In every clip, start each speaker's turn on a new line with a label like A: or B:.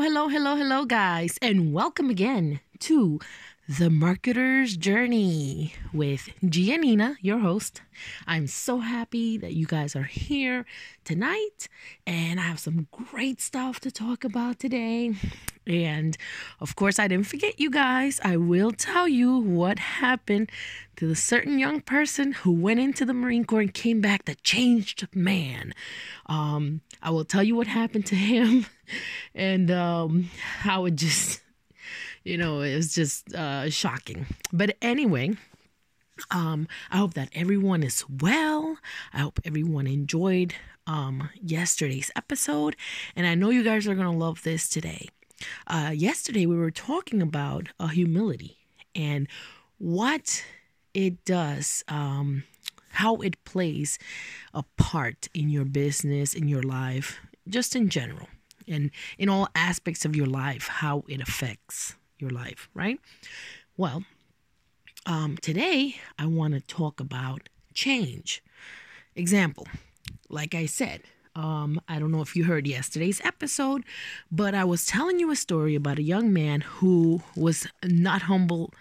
A: hello, hello, hello, guys, and welcome again to the Marketer's Journey with Giannina, your host. I'm so happy that you guys are here tonight, and I have some great stuff to talk about today. And of course, I didn't forget you guys. I will tell you what happened to the certain young person who went into the Marine Corps and came back the changed man. Um, I will tell you what happened to him and um, how it just you know, it was just uh, shocking. But anyway, um, I hope that everyone is well. I hope everyone enjoyed um, yesterday's episode, and I know you guys are gonna love this today. Uh, yesterday, we were talking about uh, humility and what it does, um, how it plays a part in your business, in your life, just in general, and in all aspects of your life, how it affects your life, right? Well, um, today I want to talk about change. Example, like I said, um, I don't know if you heard yesterday's episode, but I was telling you a story about a young man who was not humble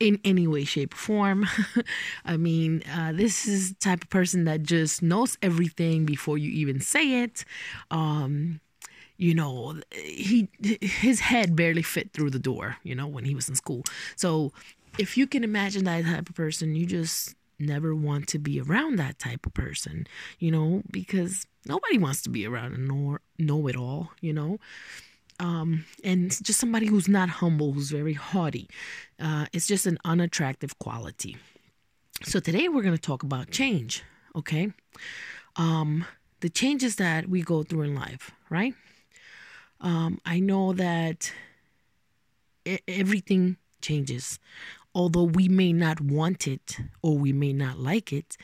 A: in any way, shape, or form. I mean, uh, this is the type of person that just knows everything before you even say it. Um, you know he his head barely fit through the door you know when he was in school so if you can imagine that type of person you just never want to be around that type of person you know because nobody wants to be around a know, know it all you know? Um, and just somebody who's not humble who's very haughty uh, it's just an unattractive quality. So today we're going to talk about change okay? Um, the changes that we go through in life right? Um, I know that everything changes. Although we may not want it or we may not like it,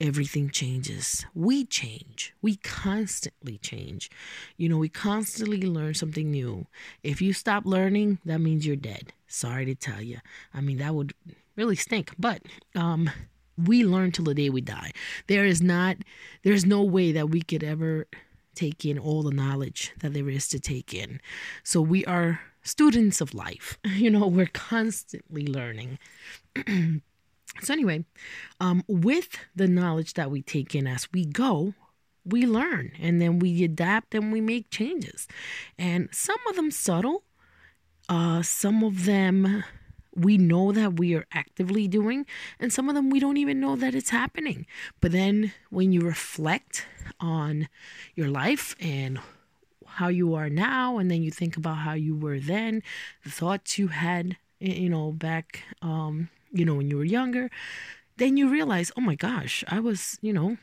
A: everything changes. We change. We constantly change. You know, we constantly learn something new. If you stop learning, that means you're dead. Sorry to tell you. I mean, that would really stink. But um, we learn till the day we die. There is not, there's no way that we could ever take in all the knowledge that there is to take in. So we are students of life. You know, we're constantly learning. so anyway, um, with the knowledge that we take in as we go, we learn and then we adapt and we make changes. And some of them subtle, uh, some of them we know that we are actively doing, and some of them we don't even know that it's happening. But then when you reflect on your life and how you are now, and then you think about how you were then, the thoughts you had, you know, back, um, you know, when you were younger, then you realize, oh my gosh, I was, you know,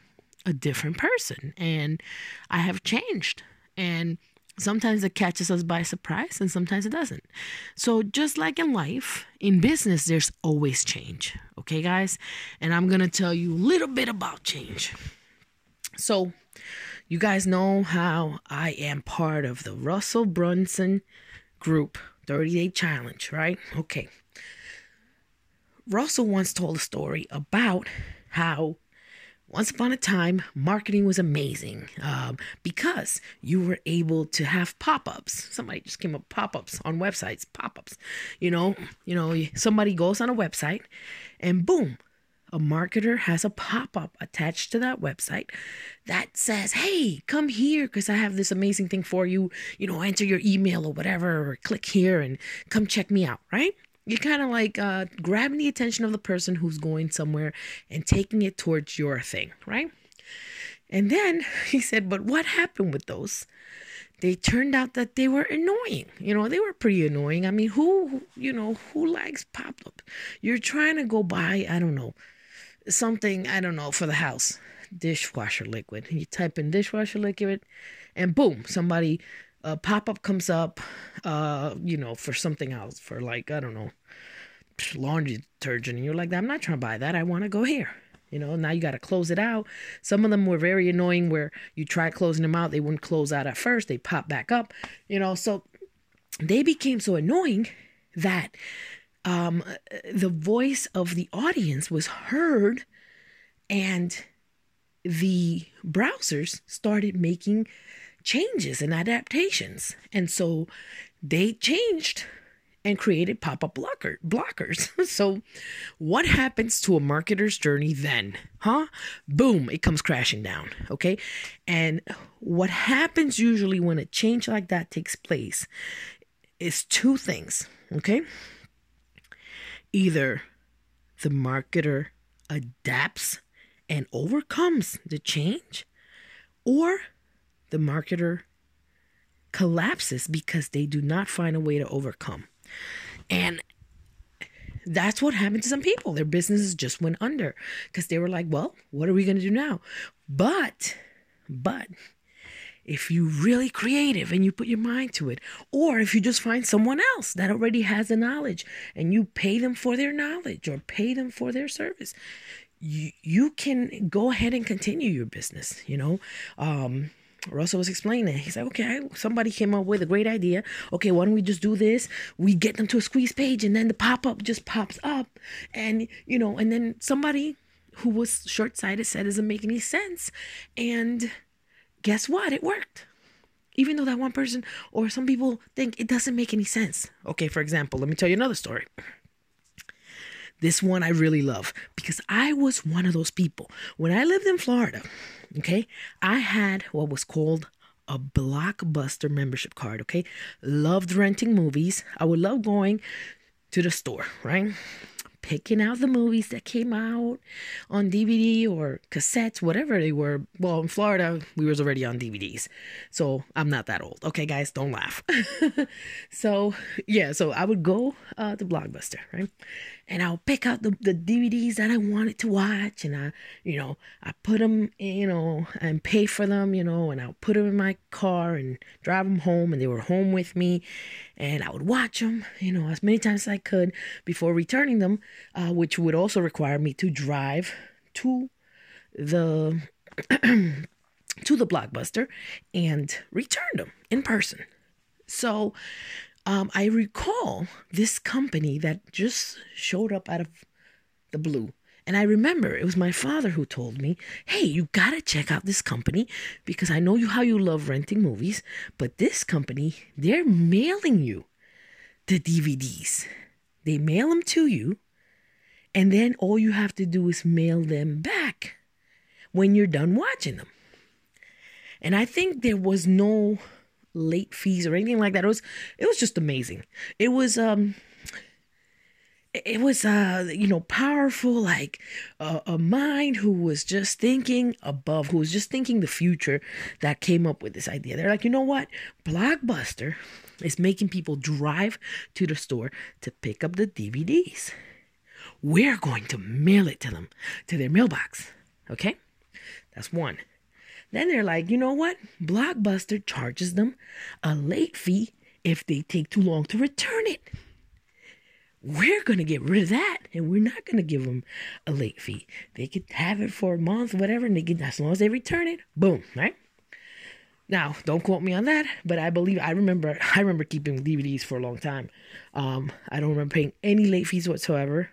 A: a different person and I have changed. And Sometimes it catches us by surprise and sometimes it doesn't. So, just like in life, in business, there's always change. Okay, guys? And I'm to tell you a little bit about change. So, you guys know how I am part of the Russell Brunson group 30 Day Challenge, right? Okay. Russell once told a story about how once upon a time, marketing was amazing um, because you were able to have pop-ups. Somebody just came up pop-ups on websites. Pop-ups, you know, you know, somebody goes on a website, and boom, a marketer has a pop-up attached to that website that says, "Hey, come here because I have this amazing thing for you. You know, enter your email or whatever, or click here and come check me out." Right? you're kind of like uh, grabbing the attention of the person who's going somewhere and taking it towards your thing, right? And then he said, but what happened with those? They turned out that they were annoying. You know, they were pretty annoying. I mean, who, you know, who likes pop up? You're trying to go buy, I don't know, something, I don't know, for the house, dishwasher liquid. You type in dishwasher liquid, and boom, somebody a pop up comes up, uh, you know, for something else, for like, I don't know, laundry detergent. And you're like, I'm not trying to buy that. I want to go here. You know, now you got to close it out. Some of them were very annoying where you try closing them out, they wouldn't close out at first, they pop back up, you know. So they became so annoying that um, the voice of the audience was heard and the browsers started making changes and adaptations. And so they changed and created pop-up blocker blockers. so what happens to a marketer's journey then? Huh? Boom, it comes crashing down, okay? And what happens usually when a change like that takes place is two things, okay? Either the marketer adapts and overcomes the change or the marketer collapses because they do not find a way to overcome. And that's what happened to some people. Their businesses just went under because they were like, well, what are we going to do now? But, but if you're really creative and you put your mind to it, or if you just find someone else that already has the knowledge and you pay them for their knowledge or pay them for their service, you, you can go ahead and continue your business, you know. Um, Russell was explaining. He's like, okay, somebody came up with a great idea. Okay, why don't we just do this? We get them to a squeeze page, and then the pop up just pops up, and you know, and then somebody who was short sighted said, "Doesn't make any sense," and guess what? It worked. Even though that one person or some people think it doesn't make any sense. Okay, for example, let me tell you another story. This one I really love because I was one of those people. When I lived in Florida, okay, I had what was called a blockbuster membership card, okay? Loved renting movies. I would love going to the store, right? Picking out the movies that came out on DVD or cassettes, whatever they were. Well, in Florida, we was already on DVDs. So I'm not that old. Okay, guys, don't laugh. so yeah, so I would go uh, to Blockbuster, right? And I'll pick out the, the DVDs that I wanted to watch, and I, you know, I put them, you know, and pay for them, you know, and I'll put them in my car and drive them home, and they were home with me, and I would watch them, you know, as many times as I could before returning them uh, which would also require me to drive to the to the blockbuster and return them in person. So um, I recall this company that just showed up out of the blue. And I remember it was my father who told me, "Hey, you gotta check out this company because I know you how you love renting movies, but this company they're mailing you the DVDs. They mail them to you, and then all you have to do is mail them back when you're done watching them. And I think there was no late fees or anything like that. It was it was just amazing. It was um it was uh you know powerful like a mind who was just thinking above who was just thinking the future that came up with this idea they're like you know what blockbuster is making people drive to the store to pick up the dvds we're going to mail it to them, to their mailbox. Okay? That's one. Then they're like, you know what? Blockbuster charges them a late fee if they take too long to return it. We're going to get rid of that and we're not going to give them a late fee. They could have it for a month, whatever, and they get as long as they return it, boom, right? Now, don't quote me on that, but I believe I remember I remember keeping DVDs for a long time. Um, I don't remember paying any late fees whatsoever.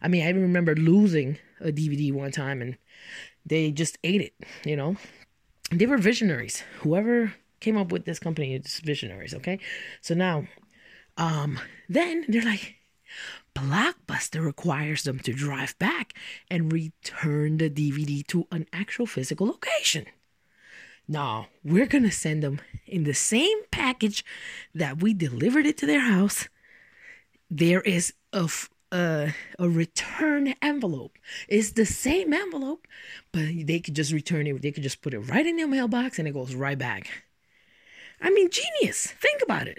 A: I mean, I even remember losing a DVD one time and they just ate it, you know? They were visionaries. Whoever came up with this company is visionaries, okay? So now, um, then they're like, Blockbuster requires them to drive back and return the DVD to an actual physical location. Now, we're going to send them in the same package that we delivered it to their house. There is a, a, a return envelope. It's the same envelope, but they could just return it. They could just put it right in their mailbox and it goes right back. I mean, genius. Think about it.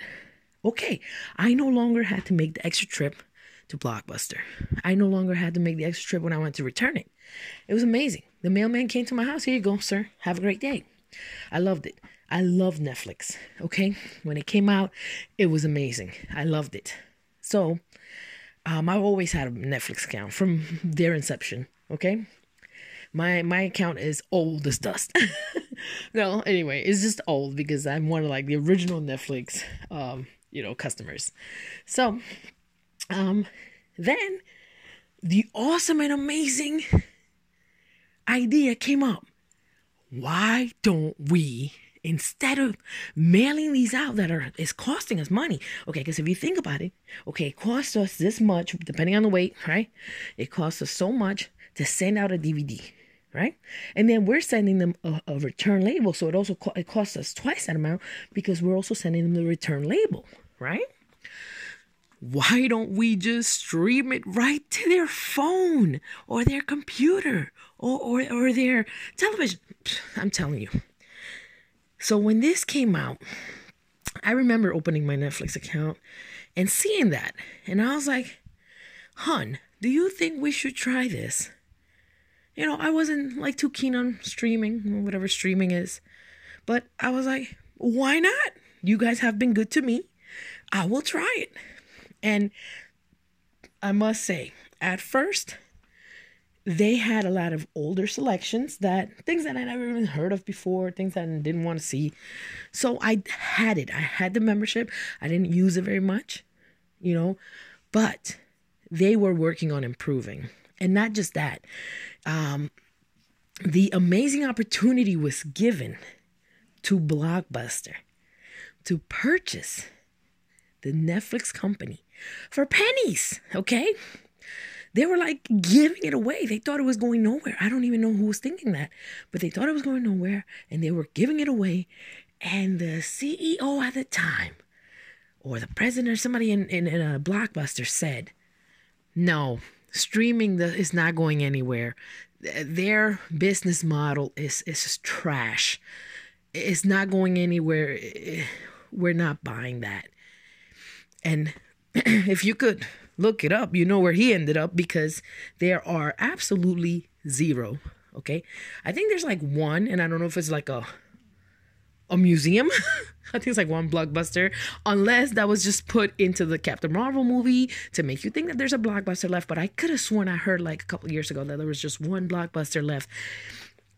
A: Okay, I no longer had to make the extra trip to Blockbuster. I no longer had to make the extra trip when I went to return it. It was amazing. The mailman came to my house. Here you go, sir. Have a great day. I loved it. I loved Netflix. Okay, when it came out, it was amazing. I loved it. So, um, I've always had a Netflix account from their inception. Okay, my my account is old as dust. no, anyway, it's just old because I'm one of like the original Netflix, um, you know, customers. So, um, then the awesome and amazing idea came up. Why don't we instead of mailing these out that are is costing us money. Okay, because if you think about it, okay, it costs us this much depending on the weight, right? It costs us so much to send out a DVD, right? And then we're sending them a, a return label, so it also co- it costs us twice that amount because we're also sending them the return label, right? Why don't we just stream it right to their phone or their computer or, or, or their television? I'm telling you. So when this came out, I remember opening my Netflix account and seeing that. And I was like, hun, do you think we should try this? You know, I wasn't like too keen on streaming, whatever streaming is. But I was like, why not? You guys have been good to me. I will try it. And I must say, at first, they had a lot of older selections that things that I never even heard of before, things that I didn't want to see. So I had it. I had the membership. I didn't use it very much, you know, but they were working on improving. And not just that, um, the amazing opportunity was given to Blockbuster to purchase the Netflix company for pennies, okay? They were like giving it away. They thought it was going nowhere. I don't even know who was thinking that, but they thought it was going nowhere and they were giving it away. And the CEO at the time, or the president or somebody in, in, in a blockbuster said, no, streaming the, is not going anywhere. Their business model is, is trash. It's not going anywhere. We're not buying that. And if you could look it up, you know where he ended up because there are absolutely zero. Okay. I think there's like one, and I don't know if it's like a a museum. I think it's like one blockbuster, unless that was just put into the Captain Marvel movie to make you think that there's a blockbuster left. But I could have sworn I heard like a couple years ago that there was just one blockbuster left.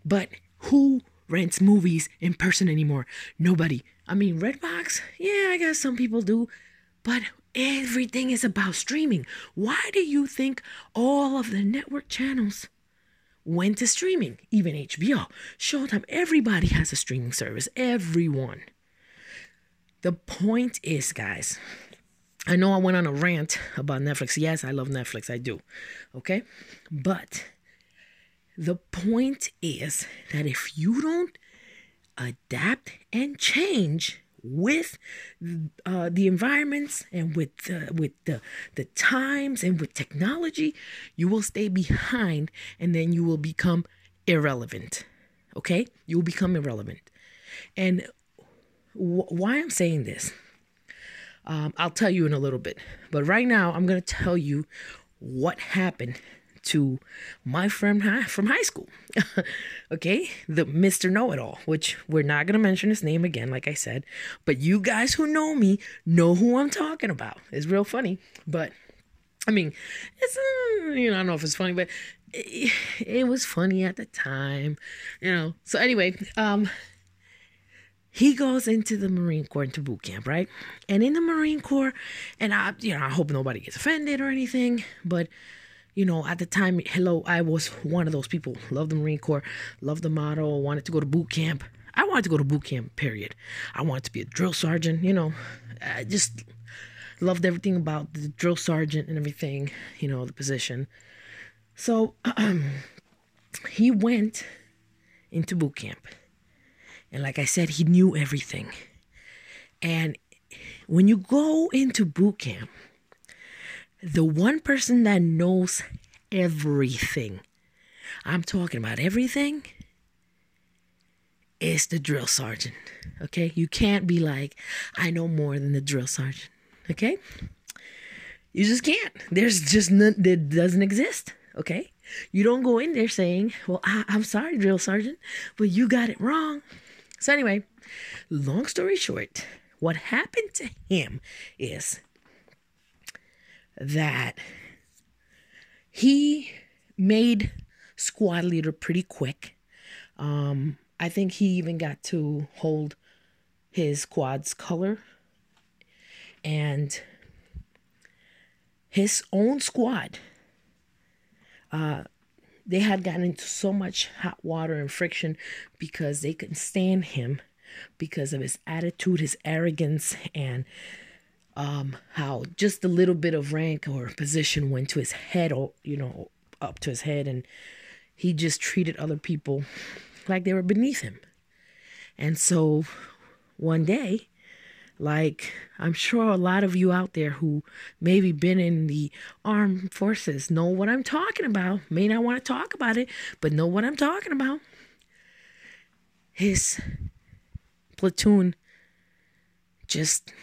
A: But who rents movies in person anymore? Nobody. I mean, Redbox, yeah, I guess some people do, but everything is about streaming. Why do you think all of the network channels went to streaming? Even HBO, Showtime, everybody has a streaming service. Everyone. The point is, guys, I know I went on a rant about Netflix. Yes, I love Netflix. I do. Okay? But the point is that if you don't adapt and change, with uh, the environments and with uh, with the the times and with technology, you will stay behind, and then you will become irrelevant. Okay, you will become irrelevant. And wh- why I'm saying this, um, I'll tell you in a little bit. But right now, I'm gonna tell you what happened to my friend from high school. okay, the Mr. Know It All, which we're not going to mention his name again, like I said, but you guys who know me know who I'm talking about. It's real funny, but I mean, it's, uh, you know, I don't know if it's funny, but it, it was funny at the time, you know. So, anyway, um, he goes into the Marine Corps into boot camp, right? And in the Marine Corps, and I, you know, I hope nobody gets offended or anything, but you know, at the time, hello, I was one of those people. Loved the Marine Corps, loved the motto, wanted to go to boot camp. I wanted to go to boot camp, period. I wanted to be a drill sergeant, you know. I just loved everything about the drill sergeant and everything, you know, the position. So um, he went into boot camp. And like I said, he knew everything. And when you go into boot camp, the one person that knows everything, I'm talking about everything, is the drill sergeant. Okay? You can't be like, I know more than the drill sergeant. Okay? You just can't. There's just none that doesn't exist. Okay? You don't go in there saying, Well, I, I'm sorry, drill sergeant, but you got it wrong. So, anyway, long story short, what happened to him is that he made squad leader pretty quick. Um, I think he even got to hold his squad's color and his own squad. Uh, they had gotten into so much hot water and friction because they couldn't stand him because of his attitude, his arrogance, and um, how just a little bit of rank or position went to his head, or you know, up to his head, and he just treated other people like they were beneath him. And so one day, like I'm sure a lot of you out there who maybe been in the armed forces know what I'm talking about. May not want to talk about it, but know what I'm talking about. His platoon just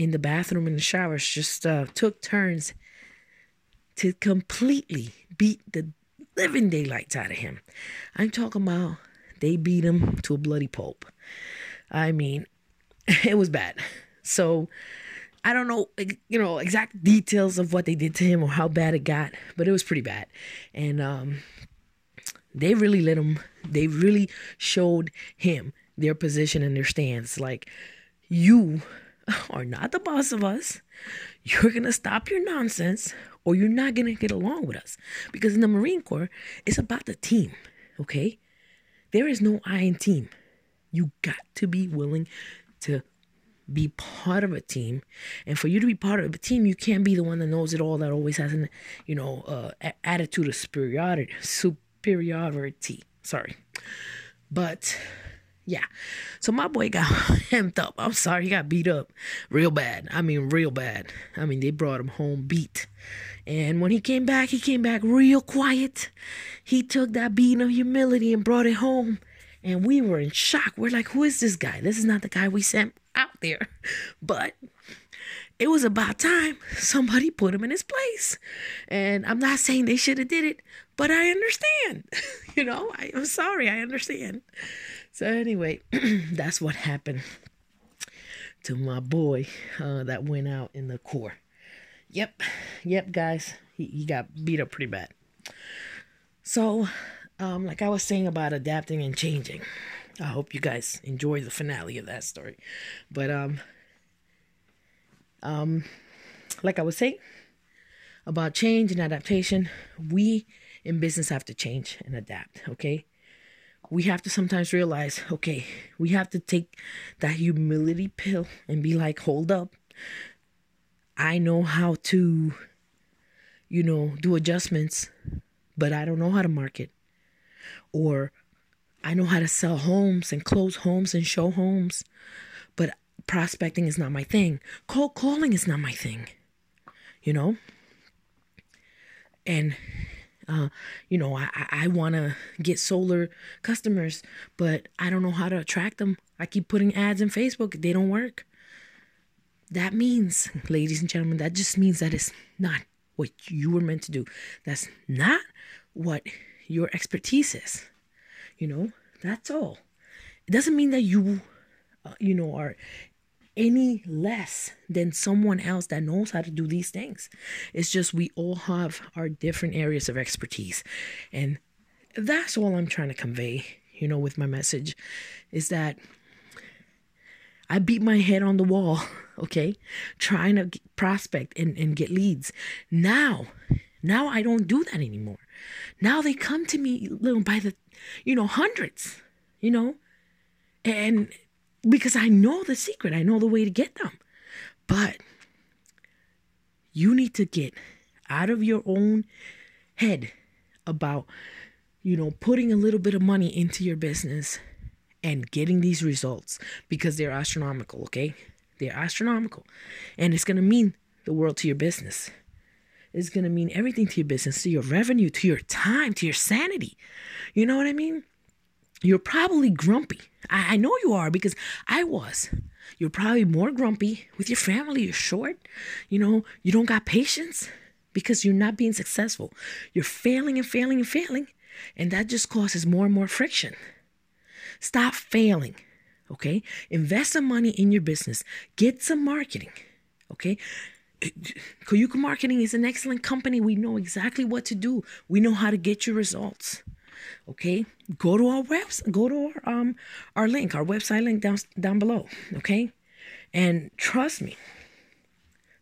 A: in the bathroom in the showers just uh, took turns to completely beat the living daylights out of him. I'm talking about they beat him to a bloody pulp. I mean, it was bad. So I don't know, you know, exact details of what they did to him or how bad it got, but it was pretty bad. And um, they really let him. They really showed him their position and their stance. Like you are not the boss of us. You're gonna stop your nonsense, or you're not gonna get along with us. Because in the Marine Corps, it's about the team. Okay, there is no I in team. You got to be willing to be part of a team. And for you to be part of a team, you can't be the one that knows it all, that always has an, you know, uh, attitude of superiority. Superiority. Sorry. But yeah. So my boy got hemmed up. I'm sorry, he got beat up real bad. I mean, real bad. I mean, they brought him home beat. And when he came back, he came back real quiet. He took that beating of humility and brought it home. And we were in shock. We're like, who is this guy? This is not the guy we sent out there. But it was about time somebody put him in his place. And I'm not saying they should have did it, but I understand. you know, I, am sorry, I understand. So anyway, that's what happened to my boy uh, that went out in the Corps. Yep, yep, guys, he, he got beat up pretty bad. So um, like I was saying about adapting and changing. I hope you guys enjoy the finale of that story. But um um like I was saying about change and adaptation, we in business have to change and adapt, okay? We have to sometimes realize, okay, we have to take that humility pill and be like, hold up. I know how to, you know, do adjustments, but I don't know how to market or I know how to sell homes and close homes and show homes, but prospecting is not my thing. Cold calling is not my thing, you know? And, uh, you know, I, I want to get solar customers, but I don't know how to attract them. I keep putting ads in Facebook, they don't work. That means, ladies and gentlemen, that just means that it's not what you were meant to do. That's not what your expertise is. You know, that's all. It doesn't mean that you, uh, you know, are any less than someone else that knows how to do these things. It's just we all have our different areas of expertise. And that's all I'm trying to convey, you know, with my message is that I beat my head on the wall, okay, trying to prospect and, and get leads. Now, now I don't do that anymore. Now they come to me by the, you know, hundreds, you know, and because I know the secret, I know the way to get them. But you need to get out of your own head about, you know, putting a little bit of money into your business and getting these results because they're astronomical, okay? They're astronomical. And it's going to mean the world to your business It's going to mean everything to your business, to your revenue, to your time, to your sanity. You know what I mean? You're probably grumpy. I, I know you are because I was. You're probably more grumpy with your family. You're short. You know, you don't got patience because you're not being successful. You're failing and failing and failing. And that just causes more and more friction. Stop failing. Okay? Invest some money in your business. Get some marketing. Okay? Koyuka Marketing is an excellent company. We know exactly what to do. We know how to get your results. Okay, go to our website. Go to our um our link, our website link down down below. Okay, and trust me,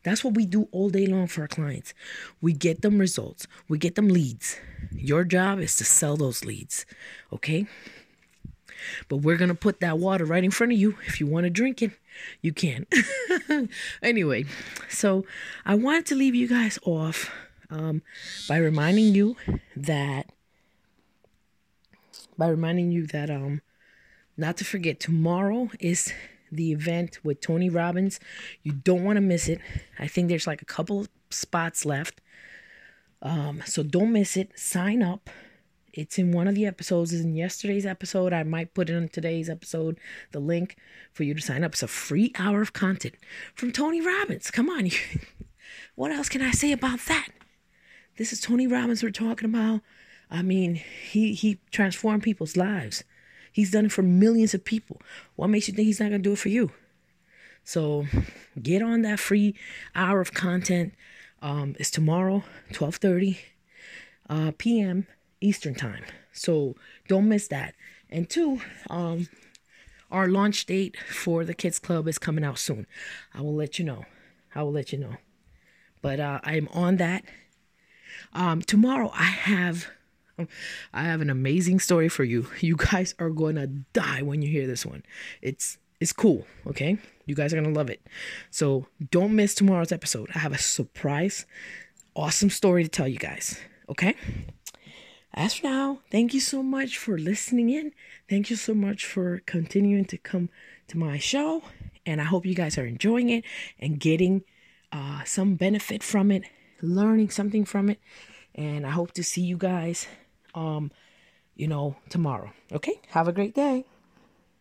A: that's what we do all day long for our clients. We get them results. We get them leads. Your job is to sell those leads. Okay. But we're to put that water right in front of you. If you want to drink it, you can. anyway, so I wanted to leave you guys off um, by reminding you that by reminding you that um not to forget tomorrow is the event with Tony Robbins. You don't want to miss it. I think there's like a couple spots left. Um, so don't miss it. Sign up. It's in one of the episodes. It's in yesterday's episode. I might put it in today's episode, the link for you to sign up. It's a free hour of content from Tony Robbins. Come on. what else can I say about that? This is Tony Robbins we're talking about. I mean, he he transformed people's lives. He's done it for millions of people. What makes you think he's not to do it for you? So get on that free hour of content. Um, it's tomorrow, 12:30 uh, p.m. Eastern time. So don't miss that. And two, um, our launch date for the kids club is coming out soon. I will let you know. I will let you know. But uh, I'm on that. Um, tomorrow I have I have an amazing story for you. You guys are to die when you hear this one. It's it's cool, okay? You guys are to love it. So, don't miss tomorrow's episode. I have a surprise awesome story to tell you guys, okay? As for now, thank you so much for listening in. Thank you so much for continuing to come to my show. And I hope you guys are enjoying it and getting uh, some benefit from it, learning something from it. And I hope to see you guys um, you know, tomorrow. Okay? Have a great day.